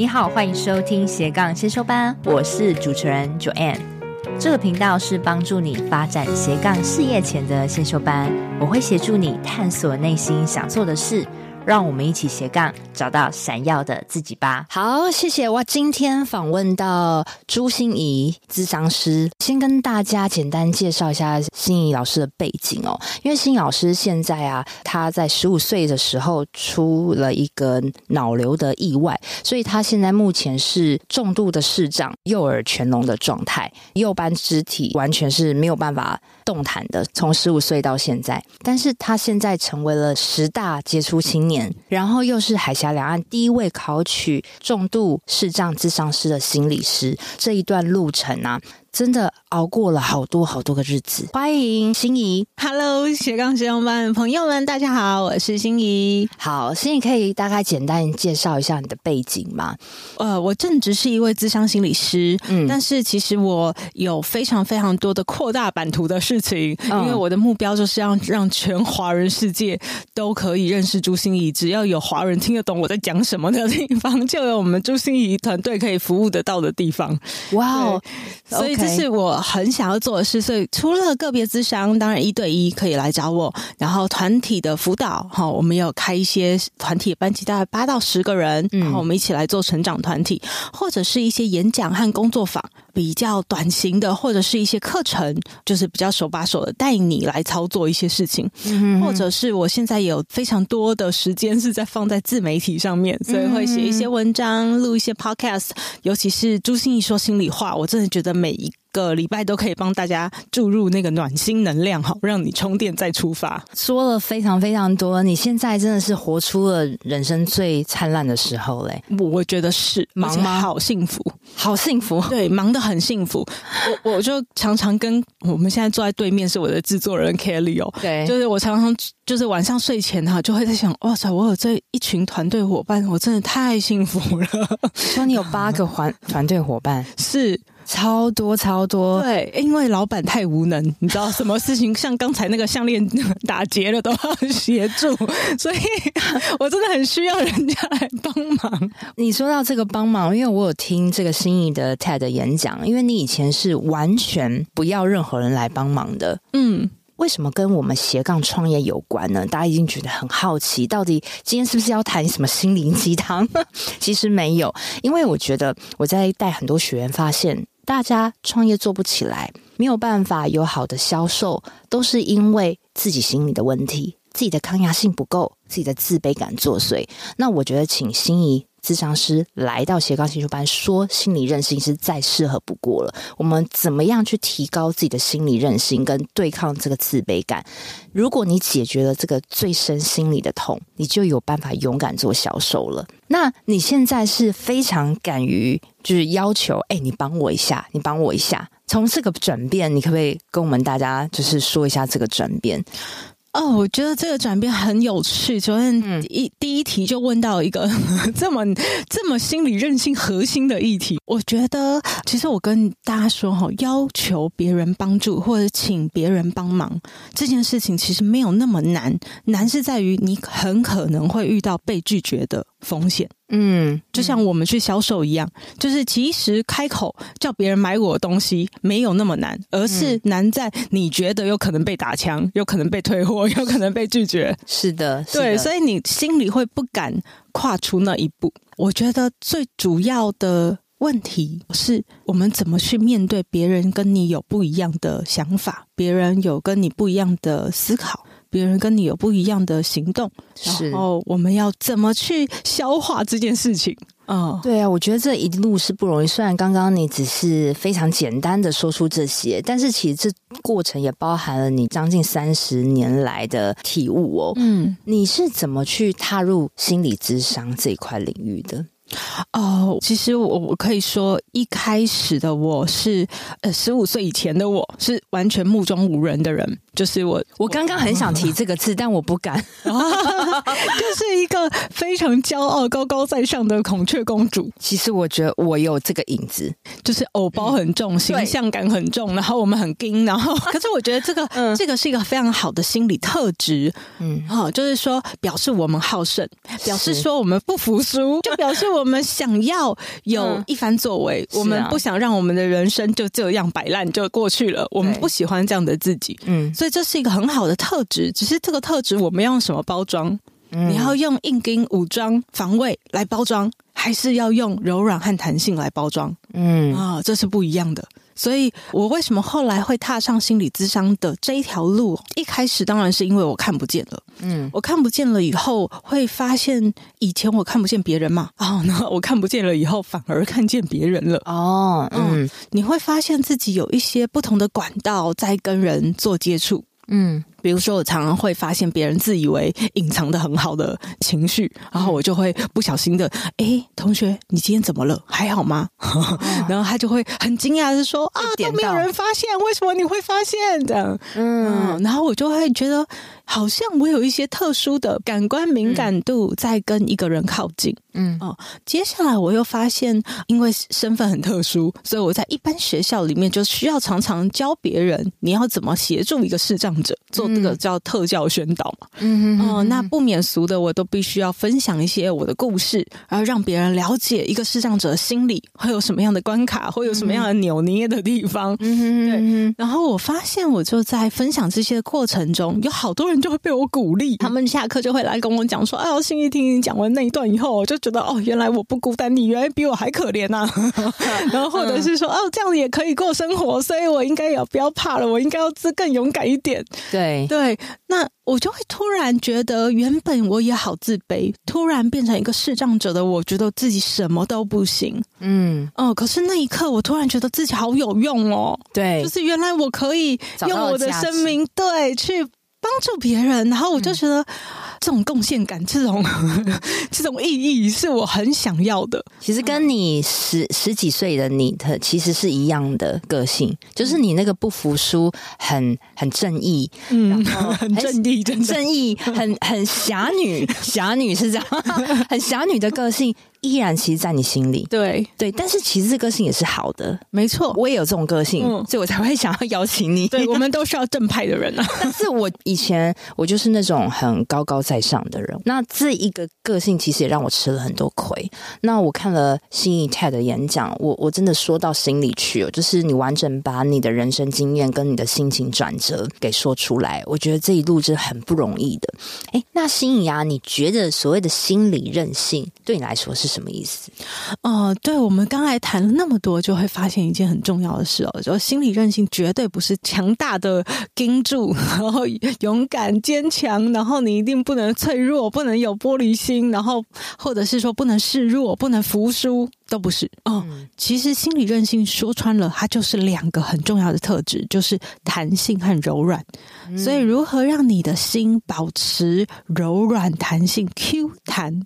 你好，欢迎收听斜杠先修班，我是主持人 Joanne。这个频道是帮助你发展斜杠事业前的先修班，我会协助你探索内心想做的事。让我们一起斜杠，找到闪耀的自己吧。好，谢谢。我今天访问到朱心仪咨商师，先跟大家简单介绍一下心仪老师的背景哦。因为心仪老师现在啊，他在十五岁的时候出了一个脑瘤的意外，所以他现在目前是重度的视障、右耳全聋的状态，右半肢体完全是没有办法动弹的。从十五岁到现在，但是他现在成为了十大杰出青然后又是海峡两岸第一位考取重度视障智商师的心理师，这一段路程啊。真的熬过了好多好多个日子。欢迎心仪，Hello，斜杠先修班的朋友们，大家好，我是心仪。好，心仪可以大概简单介绍一下你的背景吗？呃，我正职是一位咨商心理师，嗯，但是其实我有非常非常多的扩大版图的事情，嗯，因为我的目标就是要让全华人世界都可以认识朱心仪，只要有华人听得懂我在讲什么的地方，就有我们朱心仪团队可以服务得到的地方。哇哦，所以。这是我很想要做的事，所以除了个别咨商，当然一对一可以来找我，然后团体的辅导，哈，我们有开一些团体班级，大概八到十个人，然后我们一起来做成长团体，或者是一些演讲和工作坊。比较短型的，或者是一些课程，就是比较手把手的带你来操作一些事情，嗯、或者是我现在有非常多的时间是在放在自媒体上面，所以会写一些文章，录一些 podcast，尤其是朱心怡说心里话，我真的觉得每一个礼拜都可以帮大家注入那个暖心能量，好让你充电再出发。说了非常非常多，你现在真的是活出了人生最灿烂的时候嘞！我觉得是忙吗？好幸福，好幸福，对，忙得很幸福。我我就常常跟我们现在坐在对面是我的制作人 Kelly 哦，对，就是我常常就是晚上睡前哈，就会在想，哇塞，我有这一群团队伙伴，我真的太幸福了。说你有八个团团队伙伴 是。超多超多，对，因为老板太无能，你知道，什么事情像刚才那个项链打结了都要协助，所以我真的很需要人家来帮忙。你说到这个帮忙，因为我有听这个心仪的 TED 演讲，因为你以前是完全不要任何人来帮忙的，嗯，为什么跟我们斜杠创业有关呢？大家已经觉得很好奇，到底今天是不是要谈什么心灵鸡汤？其实没有，因为我觉得我在带很多学员发现。大家创业做不起来，没有办法有好的销售，都是因为自己心理的问题，自己的抗压性不够，自己的自卑感作祟。那我觉得，请心仪咨商师来到斜杠先修班，说心理韧性是再适合不过了。我们怎么样去提高自己的心理韧性，跟对抗这个自卑感？如果你解决了这个最深心理的痛，你就有办法勇敢做销售了。那你现在是非常敢于，就是要求，哎，你帮我一下，你帮我一下。从这个转变，你可不可以跟我们大家就是说一下这个转变？哦，我觉得这个转变很有趣。昨天一第一题就问到一个 这么这么心理韧性核心的议题。我觉得，其实我跟大家说哈，要求别人帮助或者请别人帮忙这件事情，其实没有那么难。难是在于你很可能会遇到被拒绝的风险。嗯，就像我们去销售一样，就是其实开口叫别人买我的东西没有那么难，而是难在你觉得有可能被打枪，有可能被退货，有可能被拒绝。是的，是的，对，所以你心里会不敢跨出那一步。我觉得最主要的问题是我们怎么去面对别人跟你有不一样的想法，别人有跟你不一样的思考。别人跟你有不一样的行动，然后我们要怎么去消化这件事情？嗯，对啊，我觉得这一路是不容易。虽然刚刚你只是非常简单的说出这些，但是其实这过程也包含了你将近三十年来的体悟哦。嗯，你是怎么去踏入心理智商这一块领域的？哦，其实我我可以说，一开始的我是呃十五岁以前的我是完全目中无人的人。就是我，我刚刚很想提这个字，但我不敢。就是一个非常骄傲、高高在上的孔雀公主。其实我觉得我有这个影子，就是偶包很重，嗯、形象感很重，然后我们很硬，然后 可是我觉得这个、嗯、这个是一个非常好的心理特质。嗯，好，就是说表示我们好胜，表示说我们不服输，就表示我们想要有一番作为，嗯、我们不想让我们的人生就这样摆烂就过去了。我们不喜欢这样的自己。嗯，所以这是一个很好的特质，只是这个特质我们要用什么包装？嗯、你要用硬钉、武装、防卫来包装，还是要用柔软和弹性来包装？嗯啊、哦，这是不一样的。所以我为什么后来会踏上心理咨商的这一条路？一开始当然是因为我看不见了。嗯，我看不见了以后，会发现以前我看不见别人嘛。哦，那我看不见了以后，反而看见别人了。哦，嗯，你会发现自己有一些不同的管道在跟人做接触。嗯。比如说，我常常会发现别人自以为隐藏的很好的情绪，然后我就会不小心的，哎，同学，你今天怎么了？还好吗？哦、然后他就会很惊讶的说：“啊，都没有人发现，为什么你会发现？这样，嗯，然后我就会觉得，好像我有一些特殊的感官敏感度在跟一个人靠近。嗯，哦，接下来我又发现，因为身份很特殊，所以我在一般学校里面就需要常常教别人，你要怎么协助一个视障者做。这个叫特教宣导嘛，嗯哼，哦、那不免俗的，我都必须要分享一些我的故事，然后让别人了解一个视障者的心理会有什么样的关卡，会有什么样的扭捏的地方。嗯哼，对。然后我发现，我就在分享这些过程中，有好多人就会被我鼓励，他们下课就会来跟我讲说：“哎呦，心怡听你讲完那一段以后，我就觉得哦，原来我不孤单，你原来比我还可怜呐。”然后或者是说：“哦，这样子也可以过生活，所以我应该也不要怕了，我应该要自更勇敢一点。”对。对，那我就会突然觉得，原本我也好自卑，突然变成一个视障者的我，觉得自己什么都不行。嗯，哦，可是那一刻，我突然觉得自己好有用哦。对，就是原来我可以用我的生命，对，去帮助别人，然后我就觉得。嗯这种贡献感，这种 这种意义，是我很想要的。其实跟你十十几岁的你的其实是一样的个性，就是你那个不服输，很很正义，嗯，然后 很正义，正义，很很侠女，侠女是这样，很侠女的个性。依然其实，在你心里，对对，但是其实这个性也是好的，没错，我也有这种个性，嗯、所以我才会想要邀请你。对，我们都是要正派的人啊。但是我以前我就是那种很高高在上的人，那这一个个性其实也让我吃了很多亏。那我看了新一泰的演讲，我我真的说到心里去了，就是你完整把你的人生经验跟你的心情转折给说出来，我觉得这一路是很不容易的。哎，那心怡啊，你觉得所谓的心理韧性对你来说是什么意思？哦、呃，对，我们刚才谈了那么多，就会发现一件很重要的事哦，就心理韧性绝对不是强大的盯住，然后勇敢坚强，然后你一定不能脆弱，不能有玻璃心，然后或者是说不能示弱，不能服输，都不是哦。嗯、其实心理韧性说穿了，它就是两个很重要的特质，就是弹性和柔软。嗯、所以，如何让你的心保持柔软、弹性、Q 弹？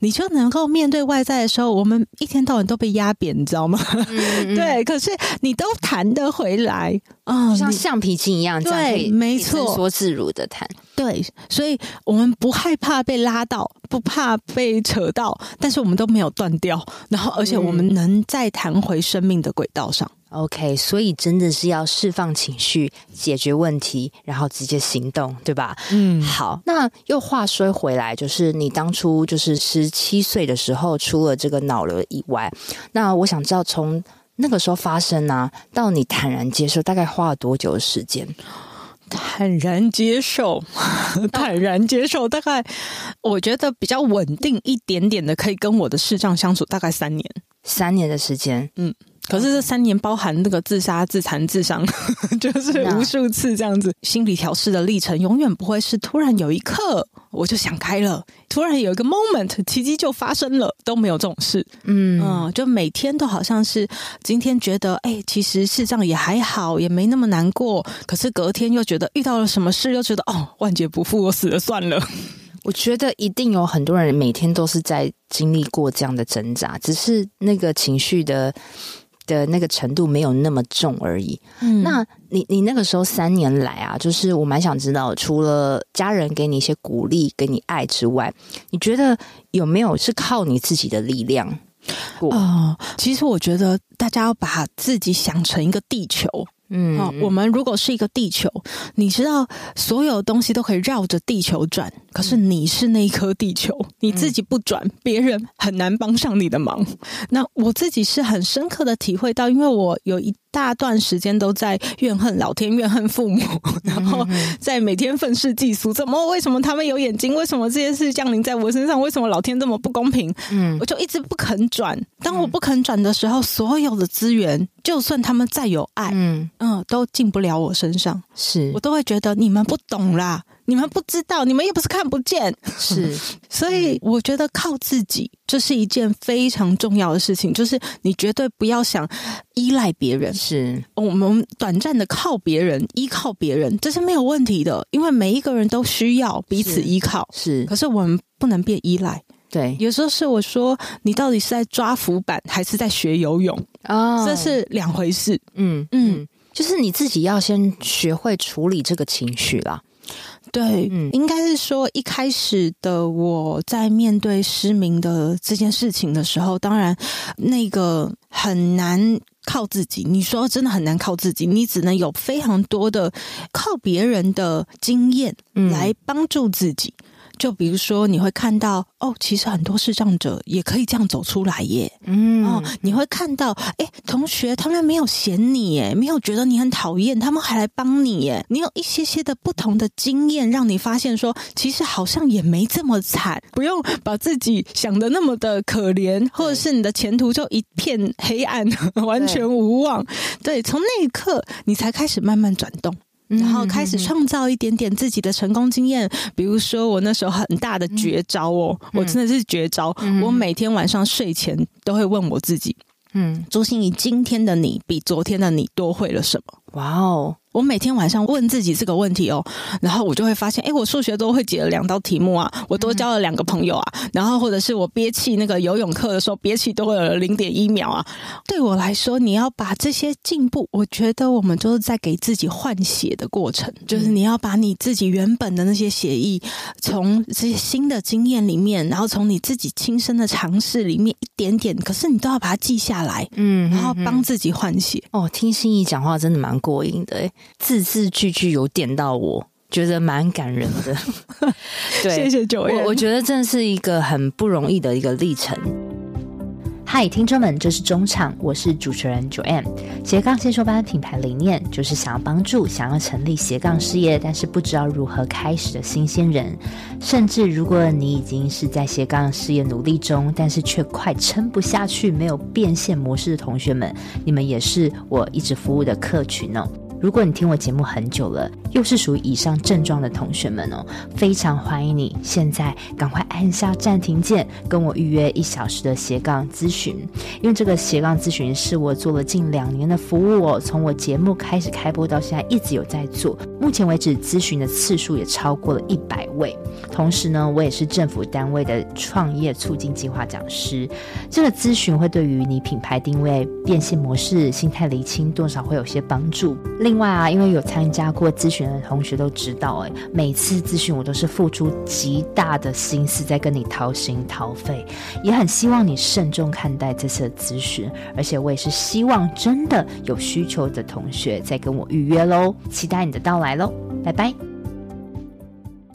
你就能够面对外在的时候，我们一天到晚都被压扁，你知道吗？嗯、对，可是你都弹得回来啊，哦、像橡皮筋一样，对，没错，自如的弹。对，所以我们不害怕被拉到，不怕被扯到，但是我们都没有断掉，然后而且我们能再弹回生命的轨道上。OK，所以真的是要释放情绪，解决问题，然后直接行动，对吧？嗯，好。那又话说回来，就是你当初就是十七岁的时候出了这个脑瘤意外，那我想知道从那个时候发生啊，到你坦然接受，大概花了多久的时间？坦然接受，坦然接受，大概我觉得比较稳定一点点的，可以跟我的视障相处大概三年，三年的时间，嗯。可是这三年包含那个自杀、自残、自伤，就是无数次这样子。心理调试的历程永远不会是突然有一刻我就想开了，突然有一个 moment 奇迹就发生了，都没有这种事。嗯嗯，就每天都好像是今天觉得哎，其实是这样也还好，也没那么难过。可是隔天又觉得遇到了什么事，又觉得哦，万劫不复，我死了算了。我觉得一定有很多人每天都是在经历过这样的挣扎，只是那个情绪的。的那个程度没有那么重而已。嗯，那你你那个时候三年来啊，就是我蛮想知道，除了家人给你一些鼓励、给你爱之外，你觉得有没有是靠你自己的力量？哦、呃，其实我觉得大家要把自己想成一个地球。嗯，好，我们如果是一个地球，你知道所有东西都可以绕着地球转，可是你是那一颗地球，你自己不转，别人很难帮上你的忙。那我自己是很深刻的体会到，因为我有一大段时间都在怨恨老天、怨恨父母，然后在每天愤世嫉俗，怎么为什么他们有眼睛？为什么这些事降临在我身上？为什么老天这么不公平？嗯，我就一直不肯转。当我不肯转的时候，所有的资源，就算他们再有爱，嗯。嗯，都进不了我身上，是我都会觉得你们不懂啦，你们不知道，你们又不是看不见，是，所以我觉得靠自己这是一件非常重要的事情，就是你绝对不要想依赖别人，是我们短暂的靠别人，依靠别人，这是没有问题的，因为每一个人都需要彼此依靠，是，是，可是我们不能变依赖。对，有时候是我说，你到底是在抓浮板，还是在学游泳啊？哦、这是两回事。嗯嗯。嗯就是你自己要先学会处理这个情绪啦。对，嗯，应该是说一开始的我在面对失明的这件事情的时候，当然那个很难靠自己。你说真的很难靠自己，你只能有非常多的靠别人的经验来帮助自己。嗯就比如说，你会看到哦，其实很多视障者也可以这样走出来耶。嗯，哦，你会看到，哎，同学他们没有嫌你耶，没有觉得你很讨厌，他们还来帮你耶。你有一些些的不同的经验，让你发现说，其实好像也没这么惨，不用把自己想的那么的可怜，或者是你的前途就一片黑暗，完全无望。对，从那一刻，你才开始慢慢转动。然后开始创造一点点自己的成功经验，比如说我那时候很大的绝招哦，我真的是绝招，我每天晚上睡前都会问我自己，嗯，朱心怡，今天的你比昨天的你多会了什么？哇哦！我每天晚上问自己这个问题哦，然后我就会发现，哎，我数学都会解了两道题目啊，我多交了两个朋友啊，然后或者是我憋气那个游泳课的时候憋气都会有零点一秒啊。对我来说，你要把这些进步，我觉得我们就是在给自己换血的过程，就是你要把你自己原本的那些血液，从这些新的经验里面，然后从你自己亲身的尝试里面一点点，可是你都要把它记下来，嗯，然后帮自己换血。哦，听心仪讲话真的蛮过瘾的，字字句句有点到我，觉得蛮感人的。对，谢谢九月，我觉得这是一个很不容易的一个历程。嗨，听众们，这是中场，我是主持人 Joanne。斜杠先修班品牌理念就是想要帮助想要成立斜杠事业，但是不知道如何开始的新鲜人，甚至如果你已经是在斜杠事业努力中，但是却快撑不下去，没有变现模式的同学们，你们也是我一直服务的客群哦。如果你听我节目很久了，又是属于以上症状的同学们哦，非常欢迎你现在赶快按下暂停键，跟我预约一小时的斜杠咨询。因为这个斜杠咨询是我做了近两年的服务哦，从我节目开始开播到现在一直有在做，目前为止咨询的次数也超过了一百位。同时呢，我也是政府单位的创业促进计划讲师。这个咨询会对于你品牌定位、变现模式、心态厘清，多少会有些帮助。另外啊，因为有参加过咨询的同学都知道，哎，每次咨询我都是付出极大的心思在跟你掏心掏肺，也很希望你慎重看待这次的咨询，而且我也是希望真的有需求的同学再跟我预约喽，期待你的到来喽，拜拜。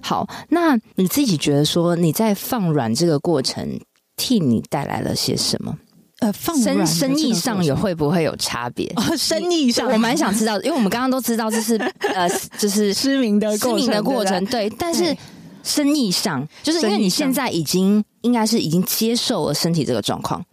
好，那你自己觉得说你在放软这个过程替你带来了些什么？呃，放生生意上有会不会有差别？哦，生意上我蛮想知道，因为我们刚刚都知道这是 呃，就是失明的失明的过程，对。但是生意上，就是因为你现在已经应该是已经接受了身体这个状况，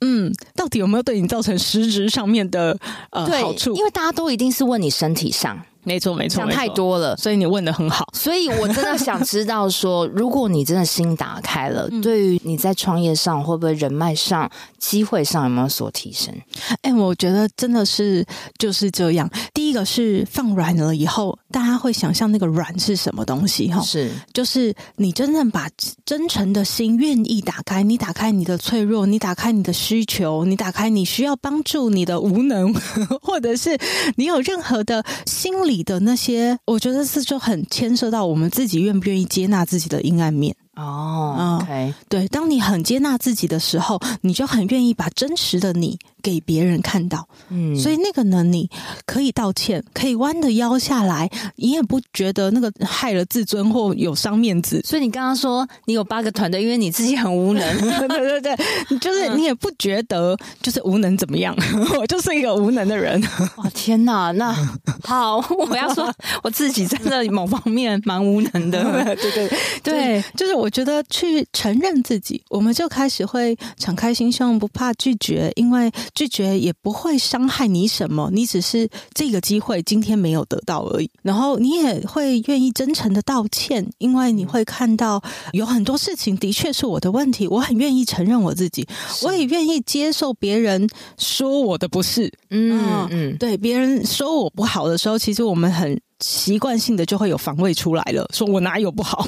嗯，到底有没有对你造成实质上面的呃好处？因为大家都一定是问你身体上。没错，没错，想太多了，所以你问的很好。所以我真的想知道说，如果你真的心打开了，嗯、对于你在创业上会不会人脉上、机会上有没有所提升？哎，我觉得真的是就是这样。第一个是放软了以后，大家会想象那个软是什么东西？哈，是，就是你真正把真诚的心愿意打开，你打开你的脆弱，你打开你的需求，你打开你需要帮助，你的无能，或者是你有任何的心理的那些，我觉得是就很牵涉到我们自己愿不愿意接纳自己的阴暗面。哦、oh，OK，对，当你很接纳自己的时候，你就很愿意把真实的你给别人看到。嗯，所以那个呢，你可以道歉，可以弯着腰下来，你也不觉得那个害了自尊或有伤面子。所以你刚刚说你有八个团队，因为你自己很无能。对对对，就是你也不觉得就是无能怎么样？我就是一个无能的人。哇，天哪！那 好，我要说我自己真的某方面蛮无能的。对对对，就是我。我觉得去承认自己，我们就开始会敞开心胸，不怕拒绝，因为拒绝也不会伤害你什么，你只是这个机会今天没有得到而已。然后你也会愿意真诚的道歉，因为你会看到有很多事情的确是我的问题，我很愿意承认我自己，我也愿意接受别人说我的不是。嗯嗯，对，别人说我不好的时候，其实我们很。习惯性的就会有防卫出来了，说我哪有不好？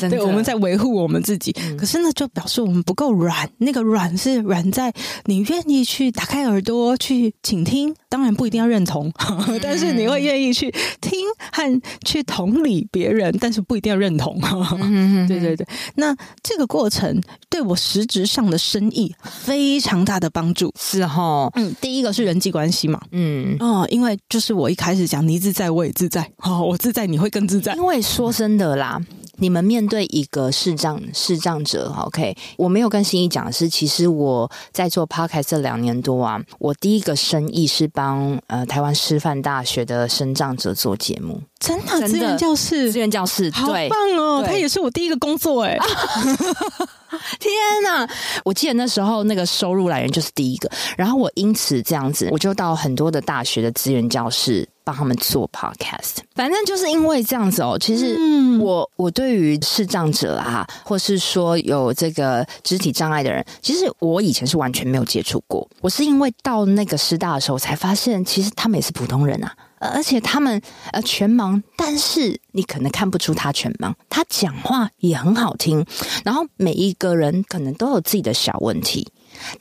对，我们在维护我们自己。嗯、可是呢，就表示我们不够软。那个软是软在你愿意去打开耳朵去倾听，当然不一定要认同，嗯、但是你会愿意去听和去同理别人，但是不一定要认同。嗯、对对对，那这个过程对我实质上的生意非常大的帮助。是哈，嗯，第一个是人际关系嘛，嗯哦，因为就是我一开始讲你自在，我也自在。哦，我自在，你会更自在。因为说真的啦，你们面对一个视障视障者，OK，我没有跟心怡讲的是，其实我在做 Podcast 这两年多啊，我第一个生意是帮呃台湾师范大学的生长者做节目，真的，资源教室，资源教室，好棒哦！他也是我第一个工作哎。天呐！我记得那时候那个收入来源就是第一个，然后我因此这样子，我就到很多的大学的资源教室帮他们做 podcast。反正就是因为这样子哦，其实我我对于视障者啊，或是说有这个肢体障碍的人，其实我以前是完全没有接触过。我是因为到那个师大的时候才发现，其实他们也是普通人啊。而且他们呃全盲，但是你可能看不出他全盲。他讲话也很好听，然后每一个人可能都有自己的小问题，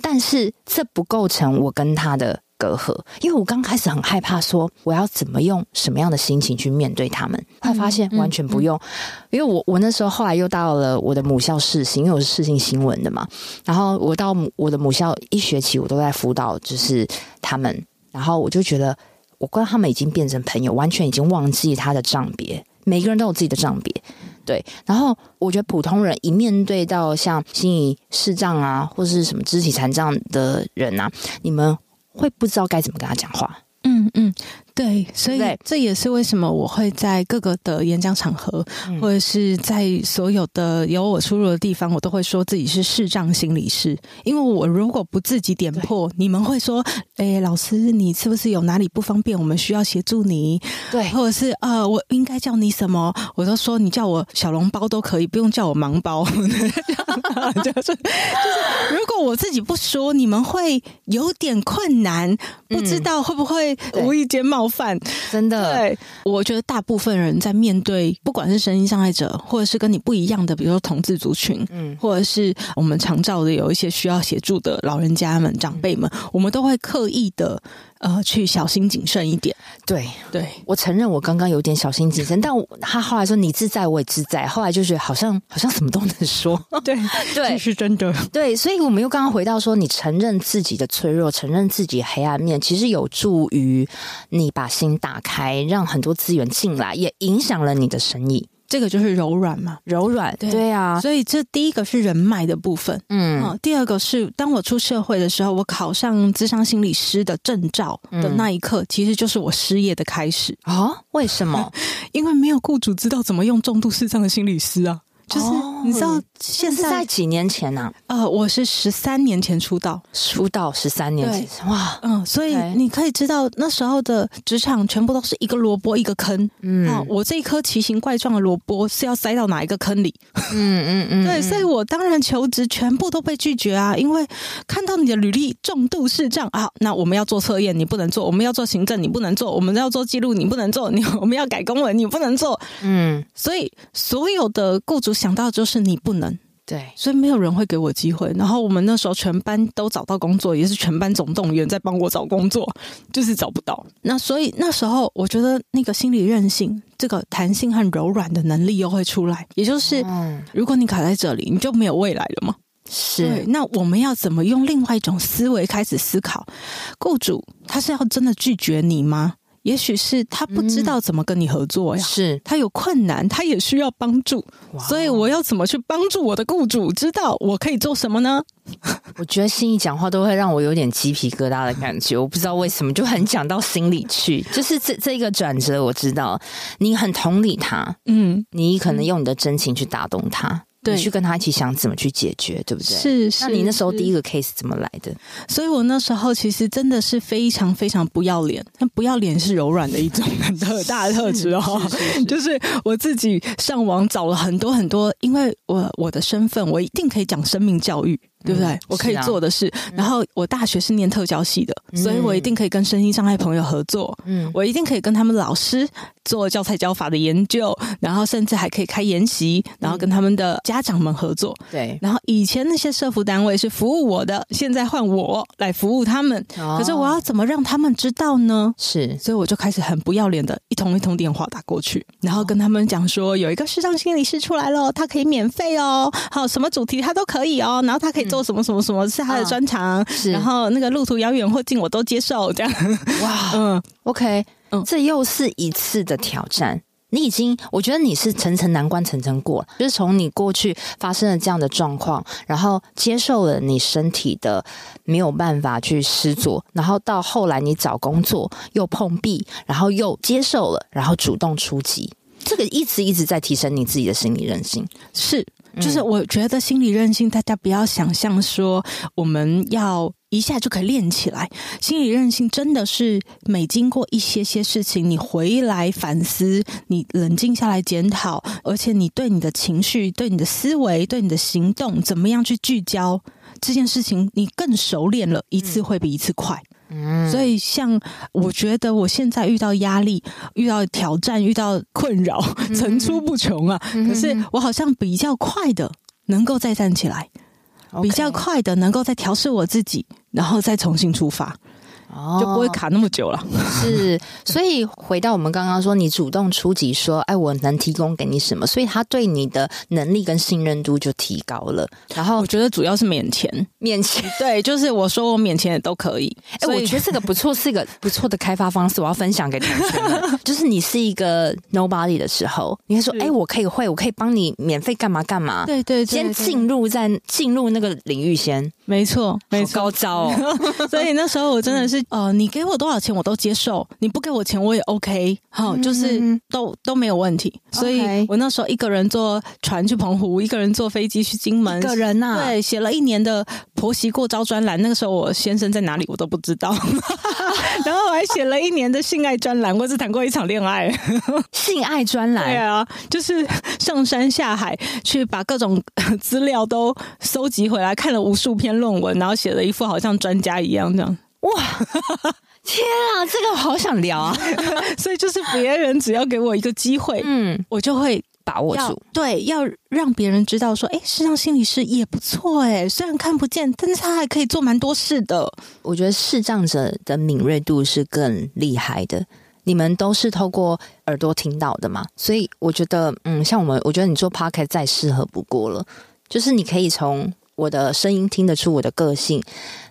但是这不构成我跟他的隔阂。因为我刚开始很害怕，说我要怎么用什么样的心情去面对他们，后来发现完全不用。嗯嗯嗯、因为我我那时候后来又到了我的母校试新，因为我是试新新闻的嘛，然后我到我的母校一学期，我都在辅导，就是他们，然后我就觉得。我跟他们已经变成朋友，完全已经忘记他的账别。每个人都有自己的账别，对。然后我觉得普通人一面对到像心仪视障啊，或是什么肢体残障的人啊，你们会不知道该怎么跟他讲话。嗯嗯。对，所以这也是为什么我会在各个的演讲场合，嗯、或者是在所有的有我出入的地方，我都会说自己是视障心理师。因为我如果不自己点破，你们会说：“哎，老师，你是不是有哪里不方便？我们需要协助你。”对，或者是呃，我应该叫你什么？我都说你叫我小笼包都可以，不用叫我盲包。就是就是，如果我自己不说，你们会有点困难，不知道会不会无意间冒。饭 真的，对，我觉得大部分人在面对不管是身心障碍者，或者是跟你不一样的，比如说同志族群，嗯，或者是我们常照的有一些需要协助的老人家们、长辈们，我们都会刻意的。呃，去小心谨慎一点。对对，我承认我刚刚有点小心谨慎，但我他后来说你自在，我也自在。后来就觉得好像好像什么都能说。对 对，这是真的。对，所以我们又刚刚回到说，你承认自己的脆弱，承认自己黑暗面，其实有助于你把心打开，让很多资源进来，也影响了你的生意。这个就是柔软嘛，柔软，对，对啊。所以这第一个是人脉的部分，嗯，哦，第二个是当我出社会的时候，我考上智商心理师的证照的那一刻，嗯，其实就是我失业的开始啊？为什么？因为没有雇主知道怎么用重度视障的心理师啊。就是你知道现在，在几年前呢？呃，我是十三年前出道，出道十三年前，哇，嗯，所以你可以知道那时候的职场全部都是一个萝卜一个坑，嗯，我这一颗奇形怪状的萝卜是要塞到哪一个坑里？嗯嗯嗯，对，所以我当然求职全部都被拒绝啊，因为看到你的履历重度视障啊，那我们要做测验，你不能做；我们要做行政，你不能做；我们要做记录，你不能做；你 我们要改公文，你不能做。嗯，所以所有的雇主。想到就是你不能，对，所以没有人会给我机会。然后我们那时候全班都找到工作，也是全班总动员在帮我找工作，就是找不到。那所以那时候我觉得那个心理韧性、这个弹性和柔软的能力又会出来。也就是，如果你卡在这里，你就没有未来了嘛。是，那我们要怎么用另外一种思维开始思考？雇主他是要真的拒绝你吗？也许是他不知道怎么跟你合作呀，嗯、是他有困难，他也需要帮助，所以我要怎么去帮助我的雇主？知道我可以做什么呢？我觉得心怡讲话都会让我有点鸡皮疙瘩的感觉，我不知道为什么就很讲到心里去，就是这这一个转折，我知道你很同理他，嗯，你可能用你的真情去打动他。对，你去跟他一起想怎么去解决，对不对？是，是。那你那时候第一个 case 怎么来的？所以我那时候其实真的是非常非常不要脸，那不要脸是柔软的一种很特大的特质哦。是是是就是我自己上网找了很多很多，因为我我的身份，我一定可以讲生命教育。对不对？嗯、我可以做的事，啊、然后我大学是念特教系的，嗯、所以我一定可以跟身心障碍朋友合作。嗯，我一定可以跟他们老师做教材教法的研究，然后甚至还可以开研习，然后跟他们的家长们合作。对、嗯，然后以前那些社服单位是服务我的，现在换我来服务他们。哦、可是我要怎么让他们知道呢？是，所以我就开始很不要脸的一通一通电话打过去，然后跟他们讲说，有一个视障心理师出来了，他可以免费哦，好，什么主题他都可以哦，然后他可以。做什么什么什么是他的专长，是然后那个路途遥远或近我都接受这样。哇，嗯，OK，嗯，这又是一次的挑战。你已经，我觉得你是层层难关，层层过，就是从你过去发生了这样的状况，然后接受了你身体的没有办法去施作，然后到后来你找工作又碰壁，然后又接受了，然后主动出击，这个一直一直在提升你自己的心理韧性，是。就是我觉得心理韧性，大家不要想象说我们要一下就可以练起来。心理韧性真的是每经过一些些事情，你回来反思，你冷静下来检讨，而且你对你的情绪、对你的思维、对你的行动，怎么样去聚焦这件事情，你更熟练了，一次会比一次快。嗯，所以像我觉得我现在遇到压力、遇到挑战、遇到困扰，层出不穷啊。可是我好像比较快的能够再站起来，比较快的能够再调试我自己，然后再重新出发。就不会卡那么久了，是，所以回到我们刚刚说，你主动出击，说，哎，我能提供给你什么？所以他对你的能力跟信任度就提高了。然后我觉得主要是免钱，免钱，对，就是我说我免钱也都可以。哎，我觉得这个不错，是一个不错的开发方式，我要分享给同学们。就是你是一个 nobody 的时候，你会说，哎，我可以会，我可以帮你免费干嘛干嘛？对对，先进入在进入那个领域先，没错，没错，高招哦。所以那时候我真的是。呃，你给我多少钱我都接受，你不给我钱我也 OK，好，就是都都没有问题。所以我那时候一个人坐船去澎湖，一个人坐飞机去金门，一个人呐，对，写了一年的婆媳过招专栏。那个时候我先生在哪里我都不知道，然后我还写了一年的性爱专栏，我只谈过一场恋爱，性爱专栏，对啊，就是上山下海去把各种资料都搜集回来，看了无数篇论文，然后写了一副好像专家一样这样。哇，天啊，这个我好想聊啊！所以就是别人只要给我一个机会，嗯，我就会把握住。对，要让别人知道说，哎，视障心理师也不错，哎，虽然看不见，但是他还可以做蛮多事的。我觉得视障者的敏锐度是更厉害的。你们都是透过耳朵听到的嘛？所以我觉得，嗯，像我们，我觉得你做 podcast 再适合不过了，就是你可以从。我的声音听得出我的个性，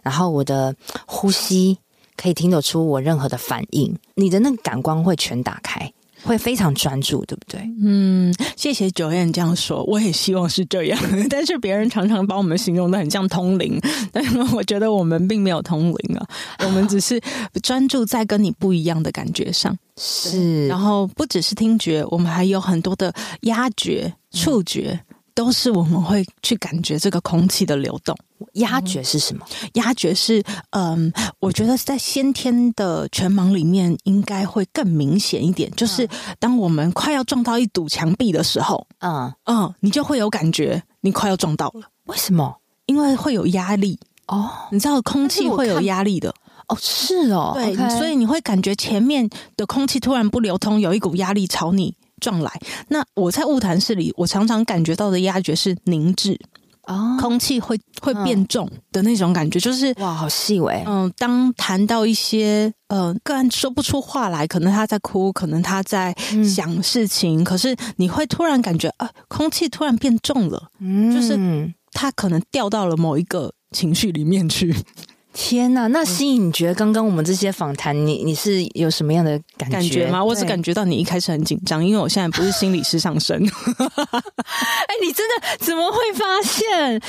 然后我的呼吸可以听得出我任何的反应，你的那个感官会全打开，会非常专注，对不对？嗯，谢谢 Joanne 这样说，我也希望是这样。但是别人常常把我们形容的很像通灵，但是我觉得我们并没有通灵啊，我们只是专注在跟你不一样的感觉上。是，然后不只是听觉，我们还有很多的压觉、触觉。都是我们会去感觉这个空气的流动。压觉是什么？压觉是，嗯，我觉得在先天的全盲里面应该会更明显一点。就是当我们快要撞到一堵墙壁的时候，嗯嗯，你就会有感觉，你快要撞到了。为什么？因为会有压力哦。你知道空气会有压力的哦，是哦，对，okay. 所以你会感觉前面的空气突然不流通，有一股压力朝你撞来。那我在晤谈室里，我常常感觉到的压觉是凝滞。哦，空气会会变重的那种感觉，就是哇，好细微。嗯，当谈到一些呃个案说不出话来，可能他在哭，可能他在想事情，嗯、可是你会突然感觉啊，空气突然变重了，嗯，就是他可能掉到了某一个情绪里面去。天呐，那心怡，你觉得刚刚我们这些访谈，你你是有什么样的感觉，感觉吗？我只感觉到你一开始很紧张，因为我现在不是心理师上身。哎，你真的怎么会发现？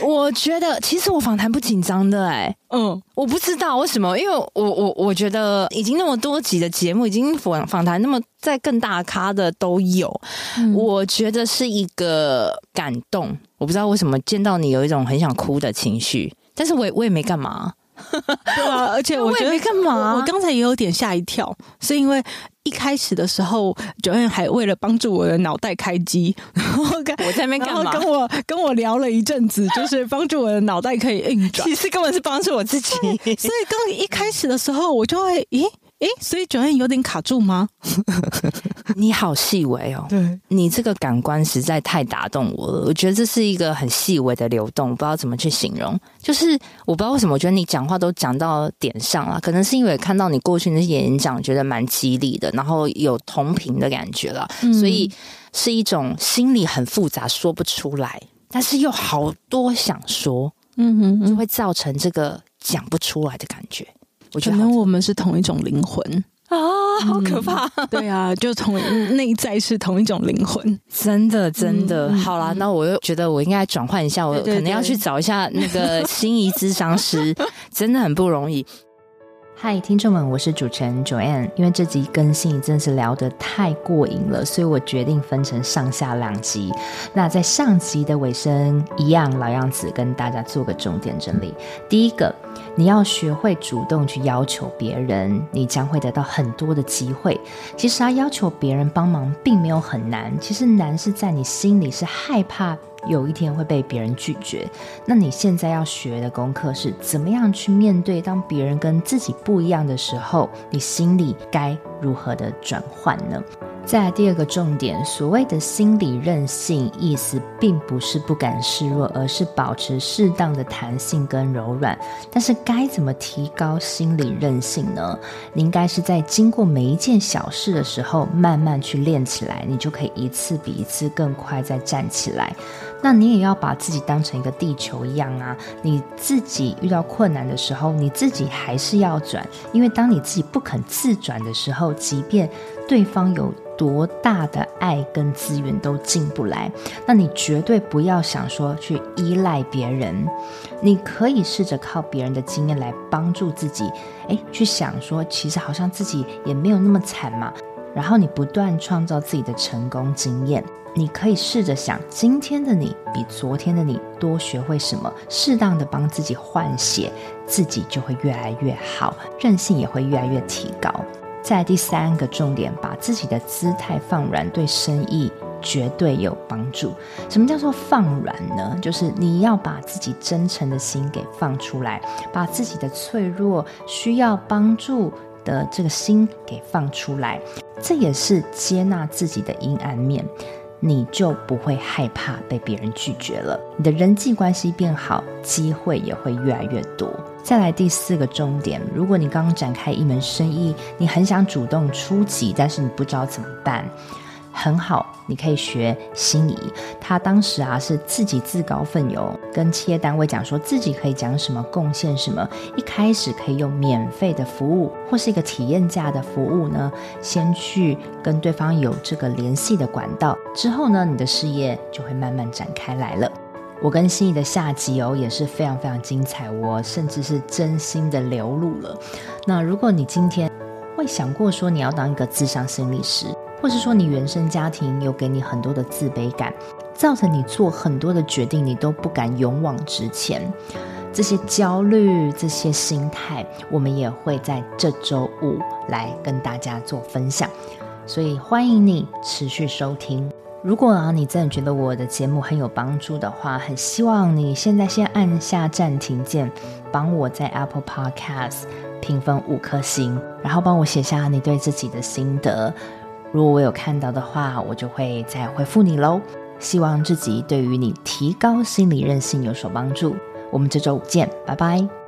我觉得其实我访谈不紧张的，哎，嗯，我不知道为什么，因为我我我觉得已经那么多集的节目，已经访访谈那么在更大咖的都有，嗯，我觉得是一个感动。我不知道为什么见到你有一种很想哭的情绪。但是我也我也没干嘛，对啊，而且我觉得我也没干嘛。我刚才也有点吓一跳，是因为一开始的时候，Joanne 还为了帮助我的脑袋开机，然后我在那边干嘛？跟我跟我聊了一阵子，就是帮助我的脑袋可以运转。其实根本是帮助我自己。所以刚一开始的时候，我就会咦。诶，所以 Joanne 有点卡住吗？你好细微哦，对，你这个感官实在太打动我了。我觉得这是一个很细微的流动，不知道怎么去形容。就是我不知道为什么，我觉得你讲话都讲到点上了，可能是因为看到你过去那些演讲，觉得蛮激励的，然后有同频的感觉了，嗯，所以是一种心里很复杂，说不出来，但是又好多想说，嗯哼嗯，就会造成这个讲不出来的感觉。我觉得可能我们是同一种灵魂啊，好可怕！嗯、对啊，就同内在是同一种灵魂，真的真的。嗯、好啦，那我又觉得我应该转换一下，我可能要去找一下那个心仪咨商师，真的很不容易。嗨，听众们，我是主持人 Joanne。因为这集更新真是聊得太过瘾了，所以我决定分成上下两集。那在上集的尾声，一样老样子，跟大家做个重点整理。第一个，你要学会主动去要求别人，你将会得到很多的机会。其实啊，要求别人帮忙并没有很难，其实难是在你心里是害怕。有一天会被别人拒绝，那你现在要学的功课是怎么样去面对当别人跟自己不一样的时候，你心里该如何的转换呢？再来第二个重点，所谓的心理韧性，意思并不是不敢示弱，而是保持适当的弹性跟柔软。但是该怎么提高心理韧性呢？你应该是在经过每一件小事的时候，慢慢去练起来，你就可以一次比一次更快再站起来。那你也要把自己当成一个地球一样啊！你自己遇到困难的时候，你自己还是要转，因为当你自己不肯自转的时候，即便对方有多大的爱跟资源都进不来。那你绝对不要想说去依赖别人，你可以试着靠别人的经验来帮助自己。诶，去想说，其实好像自己也没有那么惨嘛。然后你不断创造自己的成功经验。你可以试着想，今天的你比昨天的你多学会什么，适当的帮自己换血，自己就会越来越好，韧性也会越来越提高。在第三个重点，把自己的姿态放软，对生意绝对有帮助。什么叫做放软呢？就是你要把自己真诚的心给放出来，把自己的脆弱、需要帮助的这个心给放出来，这也是接纳自己的阴暗面。你就不会害怕被别人拒绝了，你的人际关系变好，机会也会越来越多。再来第四个重点，如果你刚刚展开一门生意，你很想主动出击，但是你不知道怎么办。很好，你可以学心仪。他当时啊是自己自告奋勇，跟企业单位讲说自己可以讲什么，贡献什么。一开始可以用免费的服务或是一个体验价的服务呢，先去跟对方有这个联系的管道。之后呢，你的事业就会慢慢展开来了。我跟心仪的下集哦也是非常非常精彩，我甚至是真心的流露了。那如果你今天会想过说你要当一个智商心理师，或是说你原生家庭有给你很多的自卑感，造成你做很多的决定，你都不敢勇往直前。这些焦虑、这些心态，我们也会在这周五来跟大家做分享。所以欢迎你持续收听。如果啊，你真的觉得我的节目很有帮助的话，很希望你现在先按下暂停键，帮我在 Apple Podcast 评分五颗星，然后帮我写下你对自己的心得。如果我有看到的话，我就会再回复你喽。希望自己对于你提高心理韧性有所帮助。我们这周五见，拜拜。